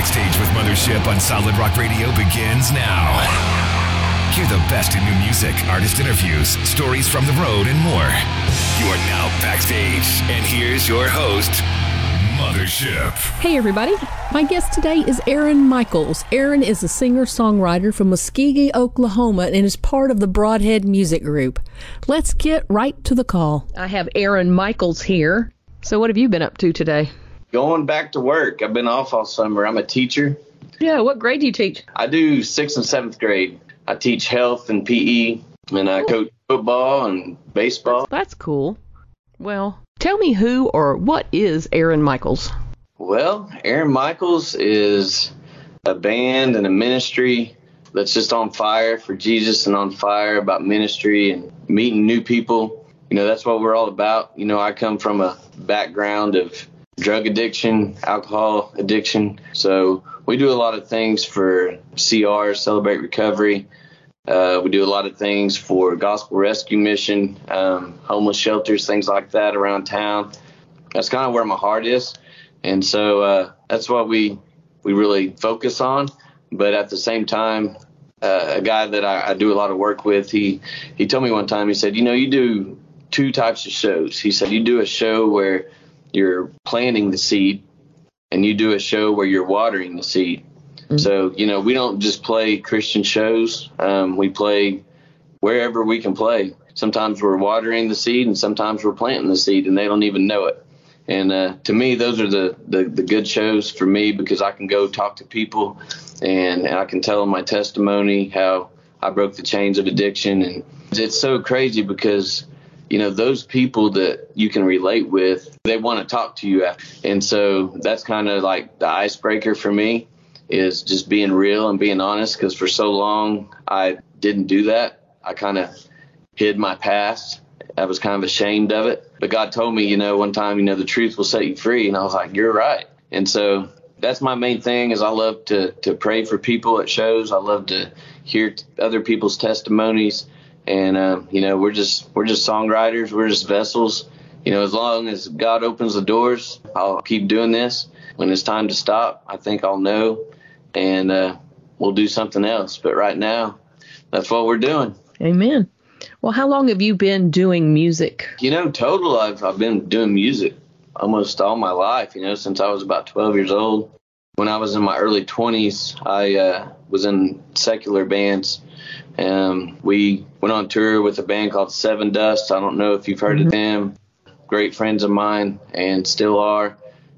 Backstage with Mothership on Solid Rock Radio begins now. Hear the best in new music, artist interviews, stories from the road, and more. You are now backstage, and here's your host, Mothership. Hey, everybody. My guest today is Aaron Michaels. Aaron is a singer songwriter from Muskogee, Oklahoma, and is part of the Broadhead Music Group. Let's get right to the call. I have Aaron Michaels here. So, what have you been up to today? Going back to work. I've been off all summer. I'm a teacher. Yeah, what grade do you teach? I do sixth and seventh grade. I teach health and PE, and I coach football and baseball. That's cool. Well, tell me who or what is Aaron Michaels? Well, Aaron Michaels is a band and a ministry that's just on fire for Jesus and on fire about ministry and meeting new people. You know, that's what we're all about. You know, I come from a background of drug addiction, alcohol addiction. So we do a lot of things for CR, Celebrate Recovery. Uh, we do a lot of things for Gospel Rescue Mission, um, homeless shelters, things like that around town. That's kind of where my heart is, and so uh, that's what we we really focus on. But at the same time, uh, a guy that I, I do a lot of work with, he he told me one time, he said, you know, you do two types of shows. He said you do a show where you're planting the seed, and you do a show where you're watering the seed. Mm-hmm. So you know we don't just play Christian shows. Um, we play wherever we can play. Sometimes we're watering the seed, and sometimes we're planting the seed, and they don't even know it. And uh, to me, those are the, the, the good shows for me because I can go talk to people, and, and I can tell them my testimony, how I broke the chains of addiction, and it's so crazy because you know those people that you can relate with they want to talk to you and so that's kind of like the icebreaker for me is just being real and being honest because for so long i didn't do that. I kind of hid my past. I was kind of ashamed of it. But god told me you know one time you know the truth will set you free and i was like you're right. And so that's my main thing is i love to to pray for people at shows. I love to hear other people's testimonies and uh, you know we're just we're just songwriters. We're just vessels. You know as long as god opens the doors i'll keep doing this. When it's time to stop i think i'll know and uh, we'll do something else. But right now that's what we're doing. Amen. Well how long have you been doing music? You know total i've, I've been doing music almost all my life you know since i was about 12 years old. When i was in my early 20s i uh, was in secular bands. Um, we went on tour with a band called Sevendust. I don't know if you've heard mm-hmm. of them. Great friends of mine and still are.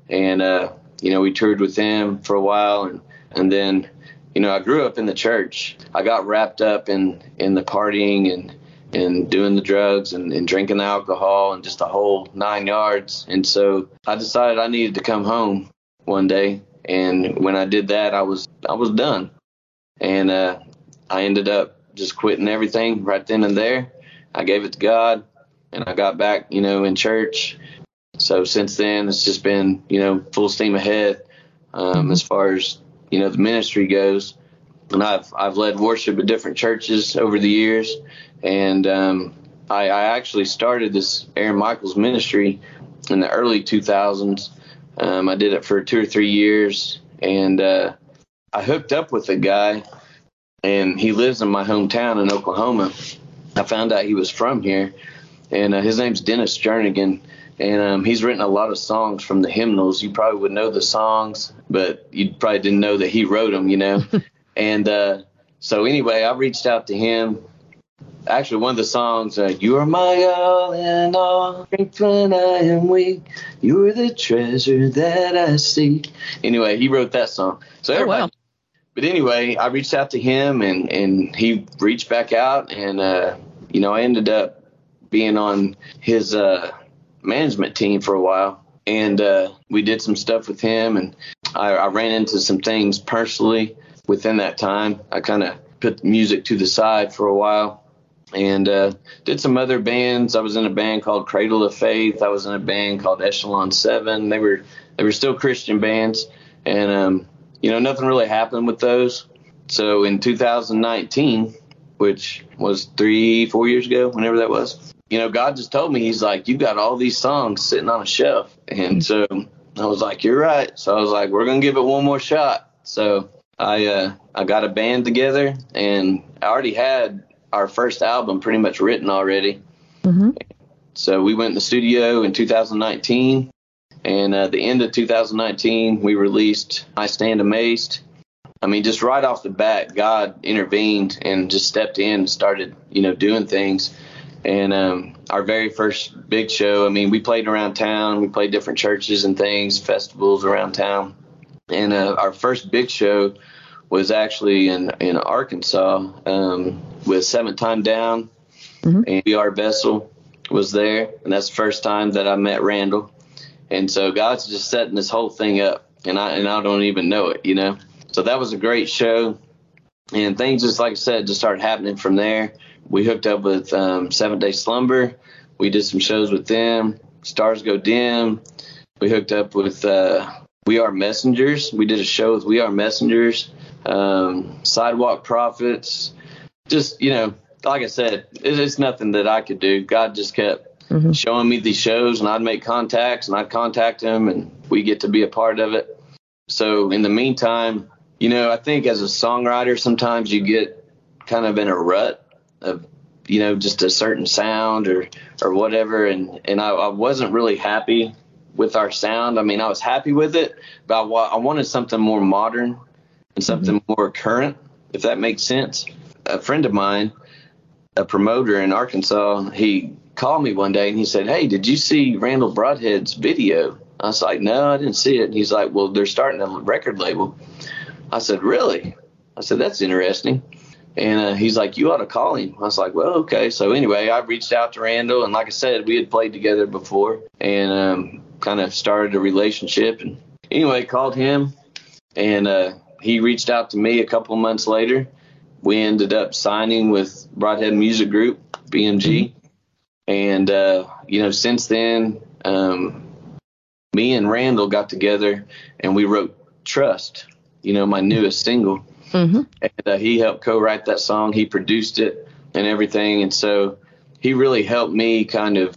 And, uh, you know, we toured with them for a while. And, and then, you know, I grew up in the church. I got wrapped up in, in the partying and, and doing the drugs and, and drinking the alcohol and just the whole nine yards. And so I decided I needed to come home one day. And when I did that, I was I was done. And uh, I ended up just quitting everything right then and there. I gave it to God and I got back, you know, in church. So since then, it's just been, you know, full steam ahead um, as far as, you know, the ministry goes. And I've, I've led worship at different churches over the years. And um, I, I actually started this Aaron Michaels ministry in the early 2000s. Um, I did it for two or three years. And uh, I hooked up with a guy and he lives in my hometown in Oklahoma. I found out he was from here, and uh, his name's Dennis Jernigan, and um, he's written a lot of songs from the hymnals. You probably would know the songs, but you probably didn't know that he wrote them, you know. and uh, so anyway, I reached out to him. Actually, one of the songs, uh, "You are my all in all, when I am weak. You are the treasure that I seek." Anyway, he wrote that song. So everybody, oh, wow but anyway, I reached out to him and, and he reached back out and, uh, you know, I ended up being on his, uh, management team for a while and, uh, we did some stuff with him and I, I ran into some things personally within that time. I kind of put music to the side for a while and, uh, did some other bands. I was in a band called Cradle of Faith. I was in a band called Echelon Seven. They were, they were still Christian bands. And, um, you know, nothing really happened with those. So in 2019, which was three, four years ago, whenever that was, you know, God just told me, He's like, you got all these songs sitting on a shelf. And so I was like, you're right. So I was like, we're going to give it one more shot. So I uh, I got a band together, and I already had our first album pretty much written already. Mm-hmm. So we went in the studio in 2019, and at uh, the end of 2019, we released I Stand Amazed. I mean, just right off the bat, God intervened and just stepped in and started, you know, doing things. And um, our very first big show, I mean, we played around town. We played different churches and things, festivals around town. And uh, our first big show was actually in in Arkansas um, with Seventh Time Down, mm-hmm. and We Are Vessel was there, and that's the first time that I met Randall. And so God's just setting this whole thing up, and I and I don't even know it, you know. So that was a great show, and things just like I said just started happening from there. We hooked up with um, Seven Day Slumber. We did some shows with them. Stars Go Dim. We hooked up with uh, We Are Messengers. We did a show with We Are Messengers um, sidewalk prophets. Just you know, like I said, it's nothing that I could do. God just kept mm-hmm. showing me these shows, and I'd make contacts, and I'd contact him, and we get to be a part of it. So in the meantime, you know, I think as a songwriter, sometimes you get kind of in a rut of you know just a certain sound or or whatever and and I, I wasn't really happy with our sound i mean i was happy with it but I, I wanted something more modern and something mm-hmm. more current, if that makes sense. A friend of mine, a promoter in Arkansas, he called me one day and he said, Hey, did you see Randall Broadhead's video? I was like, No, I didn't see it. And he's like, Well, they're starting a record label. I said, Really? I said, That's interesting. And uh, he's like, You ought to call him. I was like, Well, okay. So anyway, I reached out to Randall, and like I said, we had played together before and um, kind of started a relationship. And anyway, called him, and uh, he reached out to me a couple months later. We ended up signing with Broadhead Music Group, BMG. And, uh, you know, since then, um, me and Randall got together and we wrote Trust, you know, my newest single. Mm-hmm. And uh, he helped co write that song. He produced it and everything. And so he really helped me kind of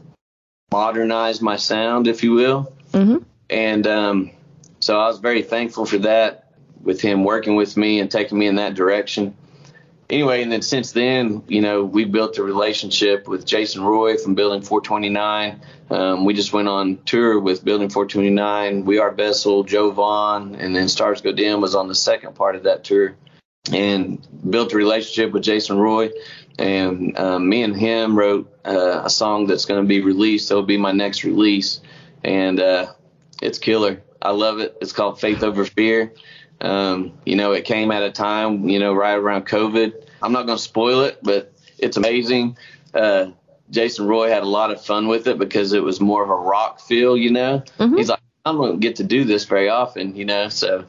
modernize my sound, if you will. Mm-hmm. And um, so I was very thankful for that with him working with me and taking me in that direction. Anyway, and then since then, you know, we built a relationship with Jason Roy from Building 429. Um, we just went on tour with Building 429. We Are Vessel, Joel Vaughn, and then Stars Go Dim was on the second part of that tour. And built a relationship with Jason Roy. And um, me and him wrote uh, a song that's going to be released. It'll be my next release. And uh, it's killer. I love it. It's called Faith Over Fear. Um, you know, it came at a time, you know, right around COVID. I'm not going to spoil it, but it's amazing. Uh, Jason Roy had a lot of fun with it because it was more of a rock feel, you know. Mm-hmm. He's like, I don't get to do this very often, you know. So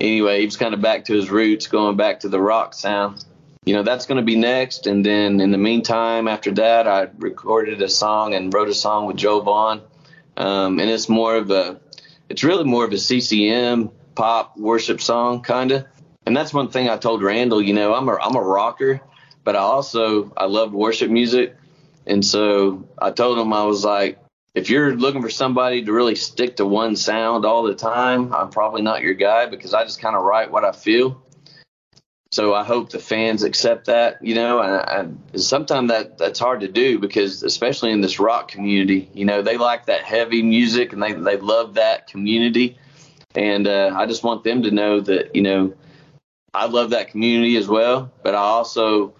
anyway, he was kind of back to his roots, going back to the rock sound. You know, that's going to be next. And then in the meantime, after that, I recorded a song and wrote a song with Joel Vaughn. Um, and it's more of a, it's really more of a CCM pop worship song kind of. And that's one thing I told Randall, you know, I'm a I'm a rocker, but I also I love worship music. And so I told him I was like, if you're looking for somebody to really stick to one sound all the time, I'm probably not your guy because I just kind of write what I feel. So I hope the fans accept that, you know, and, and sometimes that that's hard to do because especially in this rock community, you know, they like that heavy music and they, they love that community. And uh, I just want them to know that, you know, I love that community as well, but I also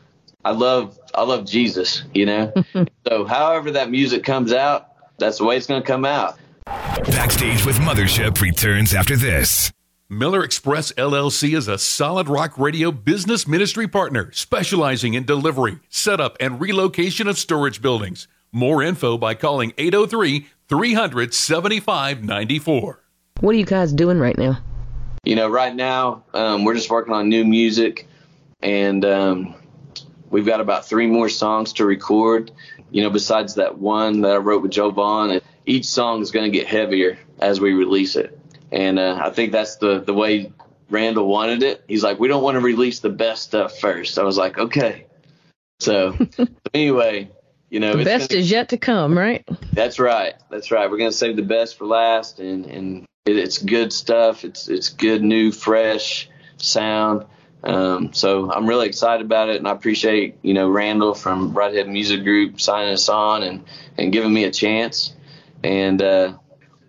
I love I love Jesus, you know. so however that music comes out, that's the way it's going to come out. Backstage with Mothership returns after this. Miller Express LLC is a solid rock radio business ministry partner specializing in delivery, setup, and relocation of storage buildings. More info by calling 803 300 7594. What are you guys doing right now? You know, right now um, we're just working on new music, and um, we've got about three more songs to record. You know, besides that one that I wrote with Joel Vaughn, each song is going to get heavier as we release it, and uh, I think that's the the way Randall wanted it. He's like, we don't want to release the best stuff first. I was like, okay. So anyway, you know, the best gonna, is yet to come, right? That's right. That's right. We're gonna save the best for last, and and it, it's good stuff. It's it's good, new, fresh sound. Um, so I'm really excited about it, and I appreciate you know Randall from Broadhead Music Group signing us on and and giving me a chance. And uh,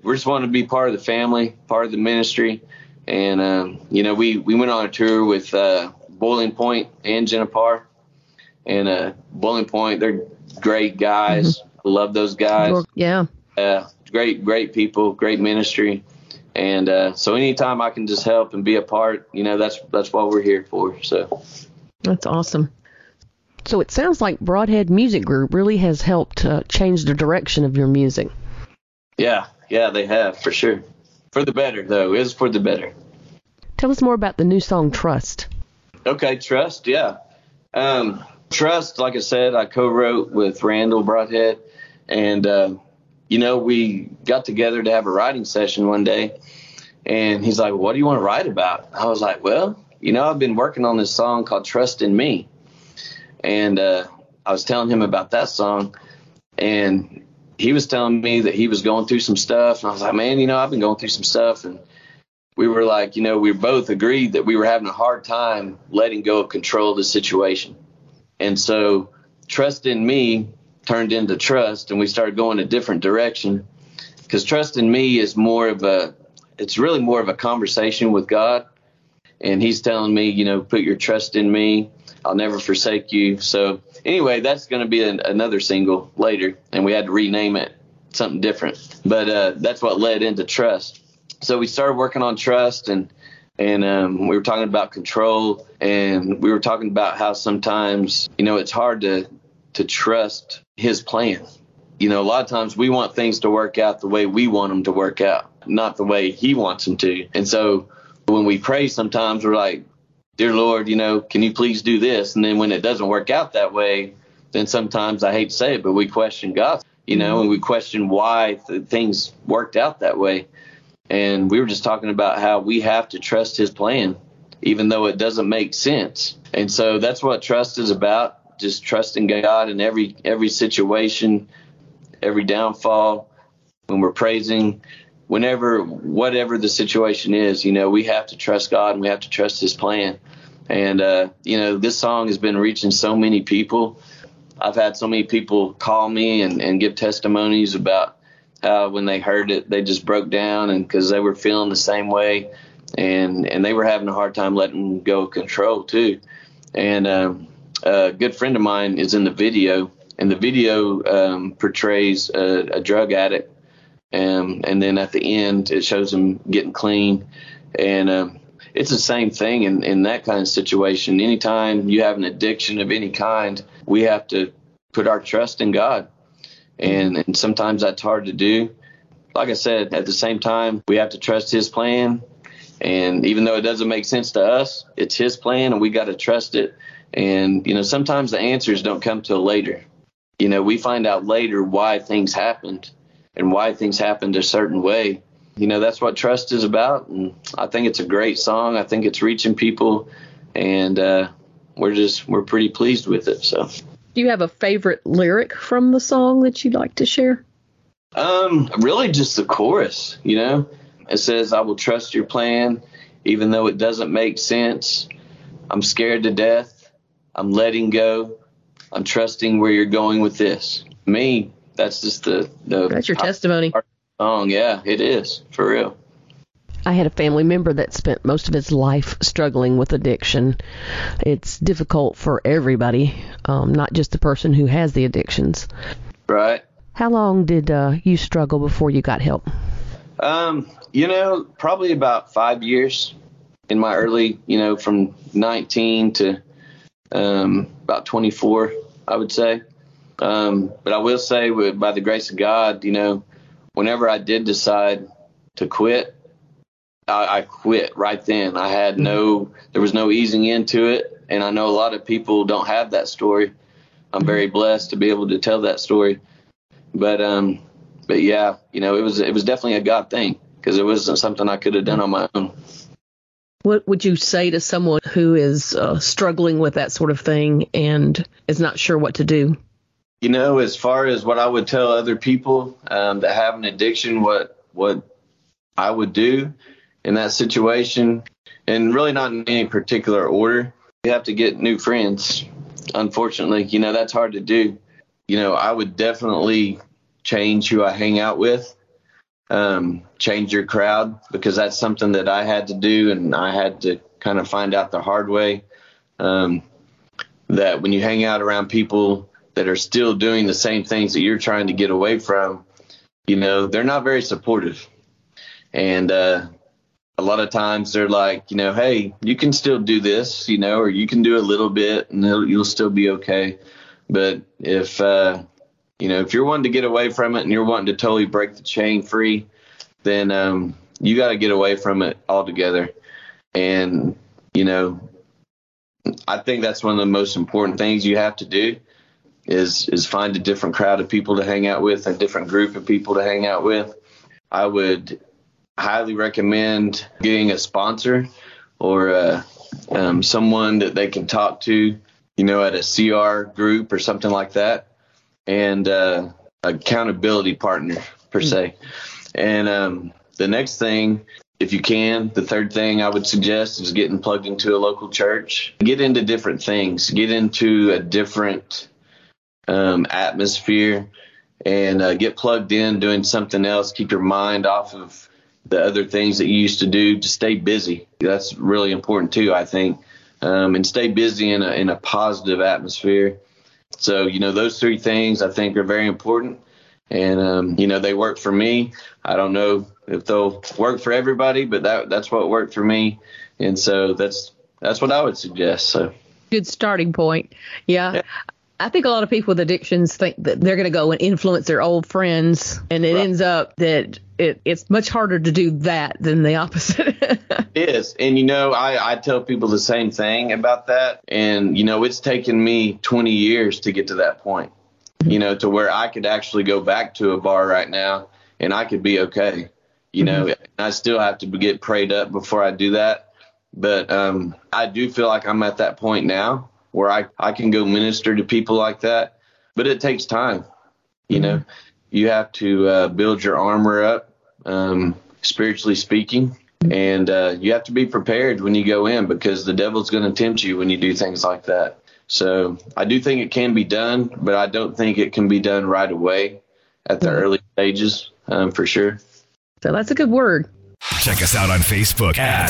we're just wanting to be part of the family, part of the ministry. And um, you know, we we went on a tour with uh, Boiling Point and Jennifer. And uh, Boiling Point, they're great guys. Mm-hmm. Love those guys. Yeah. Uh, great, great people, great ministry. And uh, so anytime I can just help and be a part, you know, that's that's what we're here for. So that's awesome. So it sounds like Broadhead Music Group really has helped uh, change the direction of your music. Yeah, yeah, they have for sure. For the better, though. It is for the better. Tell us more about the new song Trust. Okay, Trust, yeah. Um, Trust, like I said, I co-wrote with Randall Broadhead, and uh, you know we got together to have a writing session one day, and he's like, "What do you want to write about?" I was like, "Well, you know, I've been working on this song called Trust in Me," and uh, I was telling him about that song, and he was telling me that he was going through some stuff, and I was like, "Man, you know, I've been going through some stuff," and we were like, you know, we both agreed that we were having a hard time letting go of control of the situation. And so trust in me turned into trust and we started going a different direction. Because trust in me is more of a it's really more of a conversation with God. And he's telling me you know put your trust in me. I'll never forsake you. So anyway that's going to be an, another single later. And we had to rename it something different. But uh, that's what led into trust. So we started working on trust and and um, we were talking about control and we were talking about how sometimes you know it's hard to to trust his plan. You know a lot of times we want things to work out the way we want them to work out not the way he wants them to. And so when we pray sometimes we're like dear lord you know can you please do this? And then when it doesn't work out that way then sometimes i hate to say it but we question god you know and we question why th- things worked out that way. And we were just talking about how we have to trust his plan, even though it doesn't make sense. And so that's what trust is about, just trusting God in every every situation, every downfall, when we're praising, whenever whatever the situation is, you know, we have to trust God and we have to trust his plan. And uh, you know, this song has been reaching so many people. I've had so many people call me and, and give testimonies about uh, when they heard it, they just broke down and because they were feeling the same way, and and they were having a hard time letting go of control too. And um, a good friend of mine is in the video, and the video um, portrays a, a drug addict, um, and then at the end it shows him getting clean, and um, it's the same thing in, in that kind of situation. Anytime you have an addiction of any kind, we have to put our trust in God and, and sometimes that's hard to do. Like I said, at the same time, we have to trust His plan. And even though it doesn't make sense to us, it's His plan, and we got to trust it. And you know, sometimes the answers don't come till later. You know, we find out later why things happened and why things happened a certain way. You know, that's what trust is about. And I think it's a great song. I think it's reaching people, and uh, we're just we're pretty pleased with it. So. Do you have a favorite lyric from the song that you'd like to share? Um, really just the chorus, you know. It says, I will trust your plan, even though it doesn't make sense. I'm scared to death. I'm letting go. I'm trusting where you're going with this. Me, that's just the, the That's your testimony. Song, yeah, it is, for real. I had a family member that spent most of his life struggling with addiction. It's difficult for everybody, um, not just the person who has the addictions. Right. How long did uh, you struggle before you got help? Um, you know, probably about five years in my early, you know, from 19 to um, about 24, I would say. Um, but I will say, with, by the grace of God, you know, whenever I did decide to quit, I, I quit right then. I had no, there was no easing into it, and I know a lot of people don't have that story. I'm very blessed to be able to tell that story, but um, but yeah, you know, it was it was definitely a God thing because it wasn't something I could have done on my own. What would you say to someone who is uh, struggling with that sort of thing and is not sure what to do? You know, as far as what I would tell other people um, that have an addiction, what what I would do in that situation, and really not in any particular order. You have to get new friends. Unfortunately, you know, that's hard to do. You know, I would definitely change who I hang out with, um, change your crowd, because that's something that I had to do and I had to kind of find out the hard way. Um, that when you hang out around people that are still doing the same things that you're trying to get away from, you know, they're not very supportive. And uh, a lot of times they're like, you know, hey, you can still do this, you know, or you can do a little bit and you'll still be okay. But if, uh, you know, if you're wanting to get away from it and you're wanting to totally break the chain free, then um, you got to get away from it altogether. And, you know, I think that's one of the most important things you have to do is is find a different crowd of people to hang out with, a different group of people to hang out with. I would highly recommend getting a sponsor or uh, um, someone that they can talk to, you know, at a CR group or something like that, and uh, accountability partner per se. And um, the next thing, if you can, the third thing I would suggest is getting plugged into a local church. Get into different things. Get into a different um, atmosphere and uh, get plugged in doing something else. Keep your mind off of the other things that you used to do to stay busy. That's really important too, I think. Um, and stay busy in a, in a positive atmosphere. So, you know, those three things I think are very important. And, um, you know, they work for me. I don't know if they'll work for everybody, but that, that's what worked for me. And so that's, that's what I would suggest. So good starting point. Yeah. yeah. I think a lot of people with addictions think that they're going to go and influence their old friends, and it right. ends up that it, it's much harder to do that than the opposite. it is. And, you know, I, I tell people the same thing about that. And, you know, it's taken me 20 years to get to that point, you know, to where I could actually go back to a bar right now and I could be okay. You know, mm-hmm. I still have to get prayed up before I do that. But um, I do feel like I'm at that point now where I, I can go minister to people like that. But it takes time. You know, mm-hmm. you have to uh, build your armor up, um, spiritually speaking. And uh, you have to be prepared when you go in because the devil's going to tempt you when you do things like that. So I do think it can be done, but I don't think it can be done right away at the mm-hmm. early stages um, for sure. So that's a good word. Check us out on Facebook at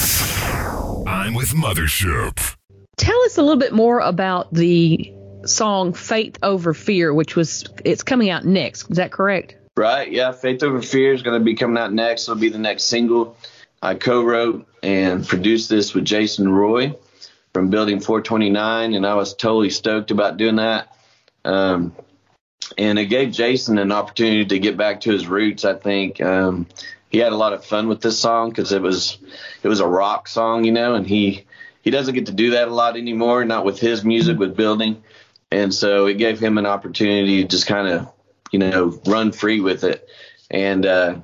I'm with Mothership. Tell us a little bit more about the song Faith Over Fear, which was it's coming out next. Is that correct? Right. Yeah. Faith Over Fear is going to be coming out next. It'll be the next single. I co-wrote and produced this with Jason Roy from Building 429, and I was totally stoked about doing that. Um, and it gave Jason an opportunity to get back to his roots. I think um, he had a lot of fun with this song because it was it was a rock song, you know, and he he doesn't get to do that a lot anymore, not with his music, with building. And so it gave him an opportunity to just kind of, you know, run free with it. And uh,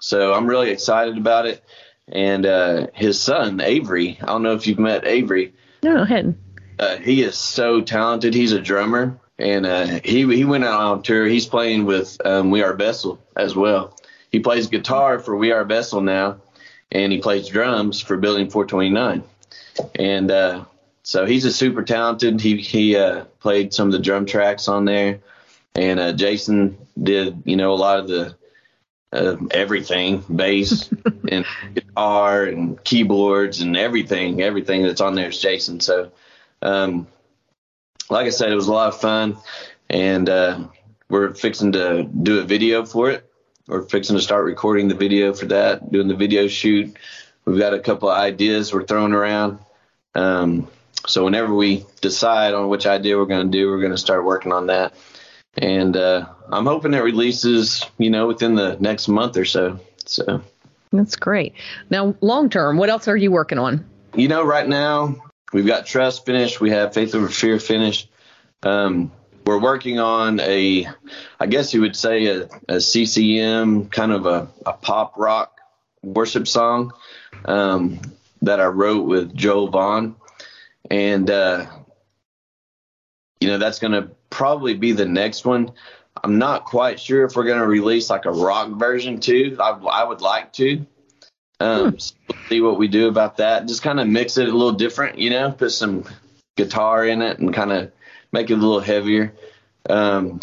so I'm really excited about it. And uh, his son, Avery, I don't know if you've met Avery. No, I hadn't. Uh, he is so talented. He's a drummer, and uh, he he went out on tour. He's playing with um, We Are Bethel as well. He plays guitar for We Are Bethel now, and he plays drums for Building 429 and uh, so he's a super talented. He he uh, played some of the drum tracks on there, and uh, Jason did you know a lot of the uh, everything, bass and guitar and keyboards and everything. Everything that's on there is Jason. So, um, like I said, it was a lot of fun, and uh, we're fixing to do a video for it. We're fixing to start recording the video for that, doing the video shoot. We've got a couple of ideas we're throwing around. Um, so whenever we decide on which idea we're going to do, we're going to start working on that. And uh, I'm hoping it releases, you know, within the next month or so. So that's great. Now, long term, what else are you working on? You know, right now we've got Trust finished. We have Faith Over Fear finished. Um, we're working on a, I guess you would say a, a CCM kind of a, a pop rock worship song. Um, that I wrote with Joel Vaughn, and uh, you know that's going to probably be the next one. I'm not quite sure if we're going to release like a rock version too. I, I would like to, Um, hmm. so we'll see what we do about that. Just kind of mix it a little different, you know, put some guitar in it and kind of make it a little heavier. Um,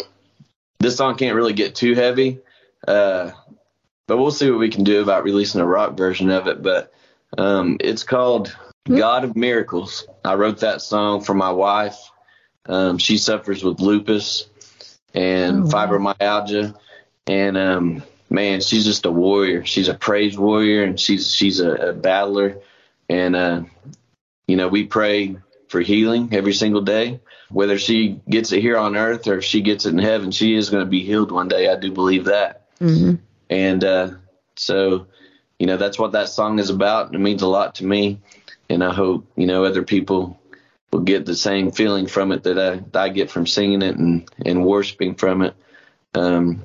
this song can't really get too heavy, uh, but we'll see what we can do about releasing a rock version of it. But um, it's called God of Miracles. I wrote that song for my wife. Um, she suffers with lupus and oh, fibromyalgia, and um, man, she's just a warrior. She's a praise warrior, and she's she's a, a battler. And uh, you know, we pray for healing every single day. Whether she gets it here on earth or if she gets it in heaven, she is going to be healed one day. I do believe that. Mm-hmm. And uh, so, you know, that's what that song is about. It means a lot to me. And I hope, you know, other people will get the same feeling from it that I, that I get from singing it and, and worshiping from it. Um,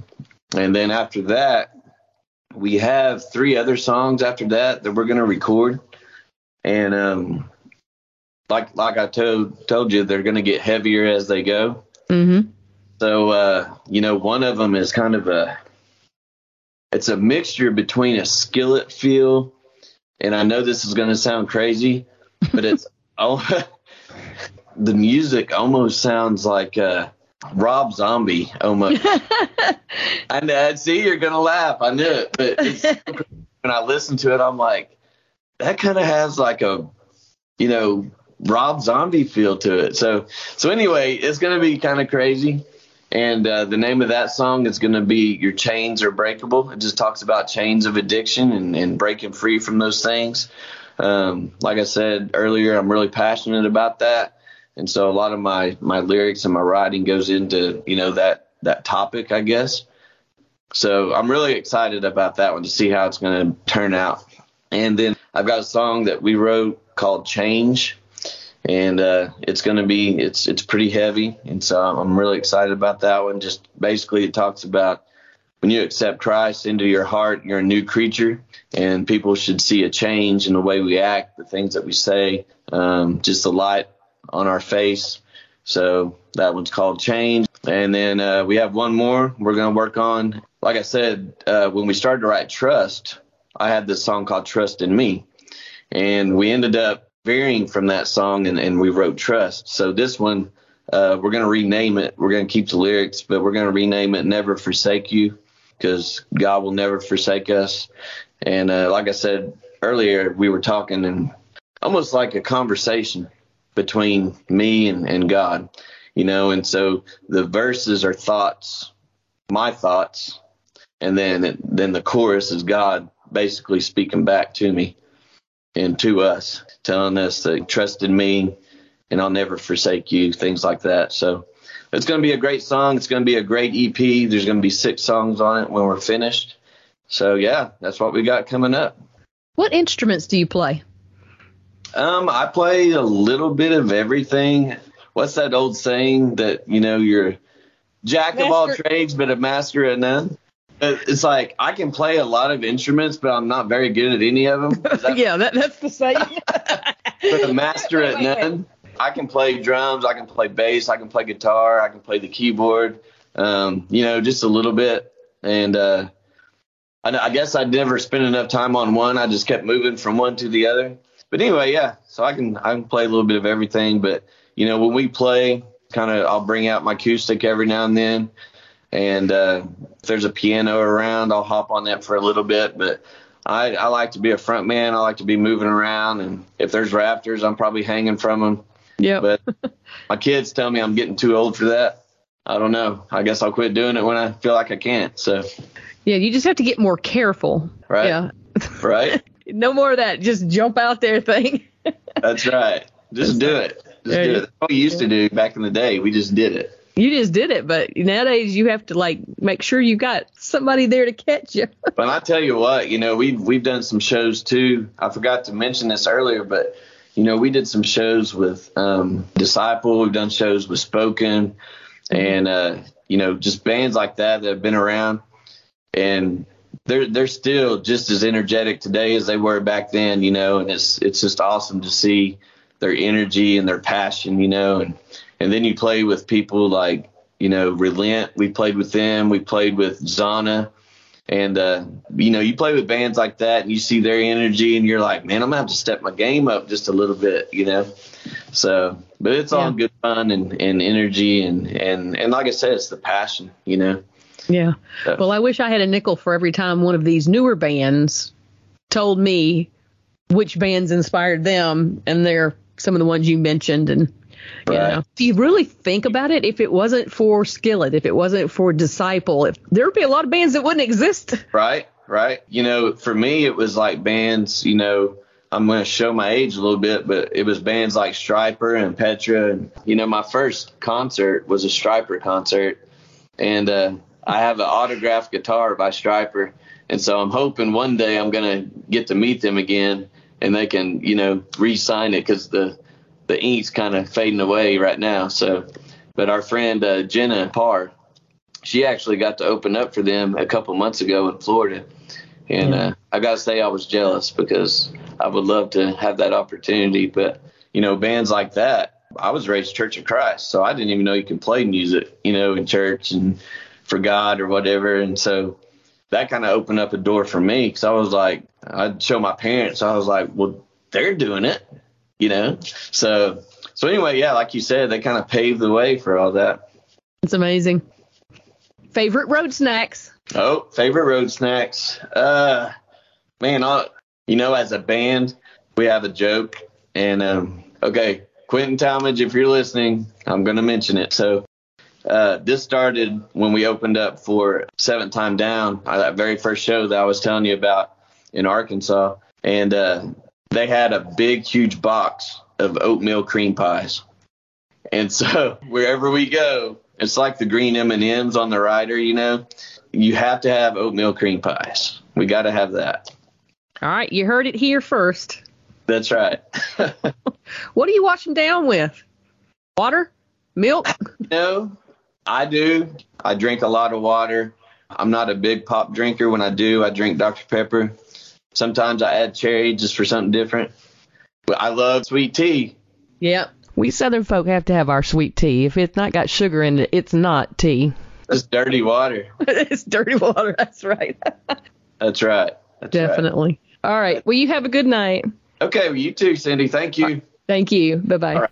and then after that, we have three other songs after that that we're going to record. And um, like like I told told you, they're going to get heavier as they go. Mm-hmm. So uh, you know, one of them is kind of a it's a mixture between a skillet feel, and I know this is going to sound crazy, but it's oh, the music almost sounds like uh, Rob Zombie almost. I know. See, you're gonna laugh. I knew it, but when I listen to it, I'm like, that kind of has like a, you know, Rob Zombie feel to it. So so anyway, it's gonna be kind of crazy. And uh, the name of that song is going to be Your Chains Are Breakable. It just talks about chains of addiction and, and breaking free from those things. Um, like I said earlier, I'm really passionate about that. And so a lot of my, my lyrics and my writing goes into, you know, that, that topic, I guess. So I'm really excited about that one to see how it's going to turn out. And then I've got a song that we wrote called Change and uh, it's going to be it's it's pretty heavy, and so I'm really excited about that one. Just basically, it talks about when you accept Christ into your heart, you're a new creature, and people should see a change in the way we act, the things that we say, um, just the light on our face. So that one's called Change. And then uh, we have one more we're going to work on. Like I said, uh, when we started to write Trust, I had this song called Trust in Me. And we ended up varying from that song, and, and we wrote Trust. So this one, uh, we're going to rename it. We're going to keep the lyrics, but we're going to rename it Never Forsake You because God will never forsake us. And uh, like I said earlier, we were talking and almost like a conversation between me and, and God, you know, and so the verses are thoughts, my thoughts, and then then the chorus is God basically speaking back to me and to us, telling us to trust in me and I'll never forsake you, things like that. So it's going to be a great song. It's going to be a great EP. There's going to be six songs on it when we're finished. So yeah, that's what we got coming up. What instruments do you play? Um, I play a little bit of everything. What's that old saying that you know you're jack master. of all trades but a master at none? It's like I can play a lot of instruments, but I'm not very good at any of them. That, yeah, that, that's the saying. but a master at none. I can play drums, I can play bass, I can play guitar, I can play the keyboard. Um, you know, just a little bit. And uh, I, I guess I never spent enough time on one. I just kept moving from one to the other. But anyway, yeah. So I can I can play a little bit of everything. But you know, when we play, kind of I'll bring out my acoustic every now and then. And uh, if there's a piano around, I'll hop on that for a little bit. But I, I like to be a front man. I like to be moving around. And if there's rafters, I'm probably hanging from them. Yeah. But my kids tell me I'm getting too old for that. I don't know. I guess I'll quit doing it when I feel like I can't. So. Yeah, you just have to get more careful. Right. Yeah. Right. no more of that just jump out there thing. That's right. Just do it. Just do it. That's what we used to do back in the day. We just did it you just did it, but nowadays you have to like make sure you got somebody there to catch you. but I tell you what, you know, we've we've done some shows too. I forgot to mention this earlier, but you know, we did some shows with um, Disciple. We've done shows with Spoken, and uh, you know, just bands like that that have been around, and they're they're still just as energetic today as they were back then. You know, and it's it's just awesome to see their energy and their passion. You know, and and then you play with people like, you know, Relent. We played with them. We played with Zana. And uh, you know, you play with bands like that, and you see their energy, and you're like, man, I'm gonna have to step my game up just a little bit, you know. So, but it's all good fun and, and energy, and and and like I said, it's the passion, you know. Yeah. So. Well, I wish I had a nickel for every time one of these newer bands told me which bands inspired them, and they're some of the ones you mentioned, and you right. know, if you really think about it, if it wasn't for Skillet, if it wasn't for Disciple, if there would be a lot of bands that wouldn't exist. Right, right. You know, for me, it was like bands. You know, I'm going to show my age a little bit, but it was bands like Stryper and Petra. And you know, my first concert was a Stryper concert, and uh, I have an autographed guitar by Stryper, and so I'm hoping one day I'm going to get to meet them again, and they can, you know, re-sign it because the the ink's kind of fading away right now. So, but our friend uh, Jenna Parr, she actually got to open up for them a couple months ago in Florida, and uh, I got to say I was jealous because I would love to have that opportunity. But you know, bands like that, I was raised Church of Christ, so I didn't even know you could play music, you know, in church and for God or whatever, and so that kind of opened up a door for me because I was like, I'd show my parents, I was like, well, they're doing it you know. So so anyway, yeah, like you said, they kind of paved the way for all that. It's amazing. Favorite road snacks? Oh, favorite road snacks. Uh, man, I, you know, as a band, we have a joke, and um, okay, Quentin Talmadge, if you're listening, I'm gonna mention it. So. Uh, this started when we opened up for Seventh Time Down, uh, that very first show that I was telling you about in Arkansas. And uh, they had a big, huge box of oatmeal cream pies. And so wherever we go, it's like the green M&Ms on the rider, you know. You have to have oatmeal cream pies. We got to have that. All right, you heard it here first. That's right. what are you washing down with? Water? Milk? No, I do. I drink a lot of water. I'm not a big pop drinker. When I do, I drink Dr. Pepper. Sometimes I add cherry just for something different. But I love sweet tea. Yep. We Southern folk have to have our sweet tea. If it's not got sugar in it, it's not tea. It's dirty water. it's dirty water. That's right. That's right. That's Definitely. Right. All right. Well, you have a good night. Okay. Well, you too, Cindy. Thank you. Thank you. Bye bye.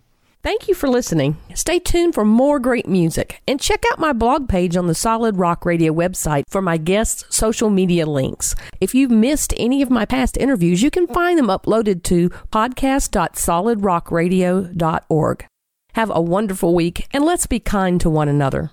Thank you for listening. Stay tuned for more great music and check out my blog page on the Solid Rock Radio website for my guests' social media links. If you've missed any of my past interviews, you can find them uploaded to podcast.solidrockradio.org. Have a wonderful week and let's be kind to one another.